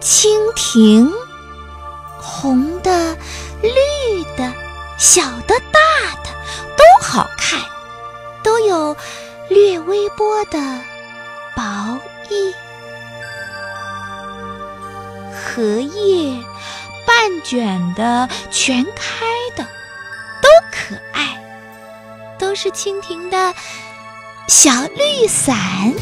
蜻蜓红的绿的小的大的都好看都有略微波的薄翼荷叶半卷的全开的都可爱都是蜻蜓的小绿伞。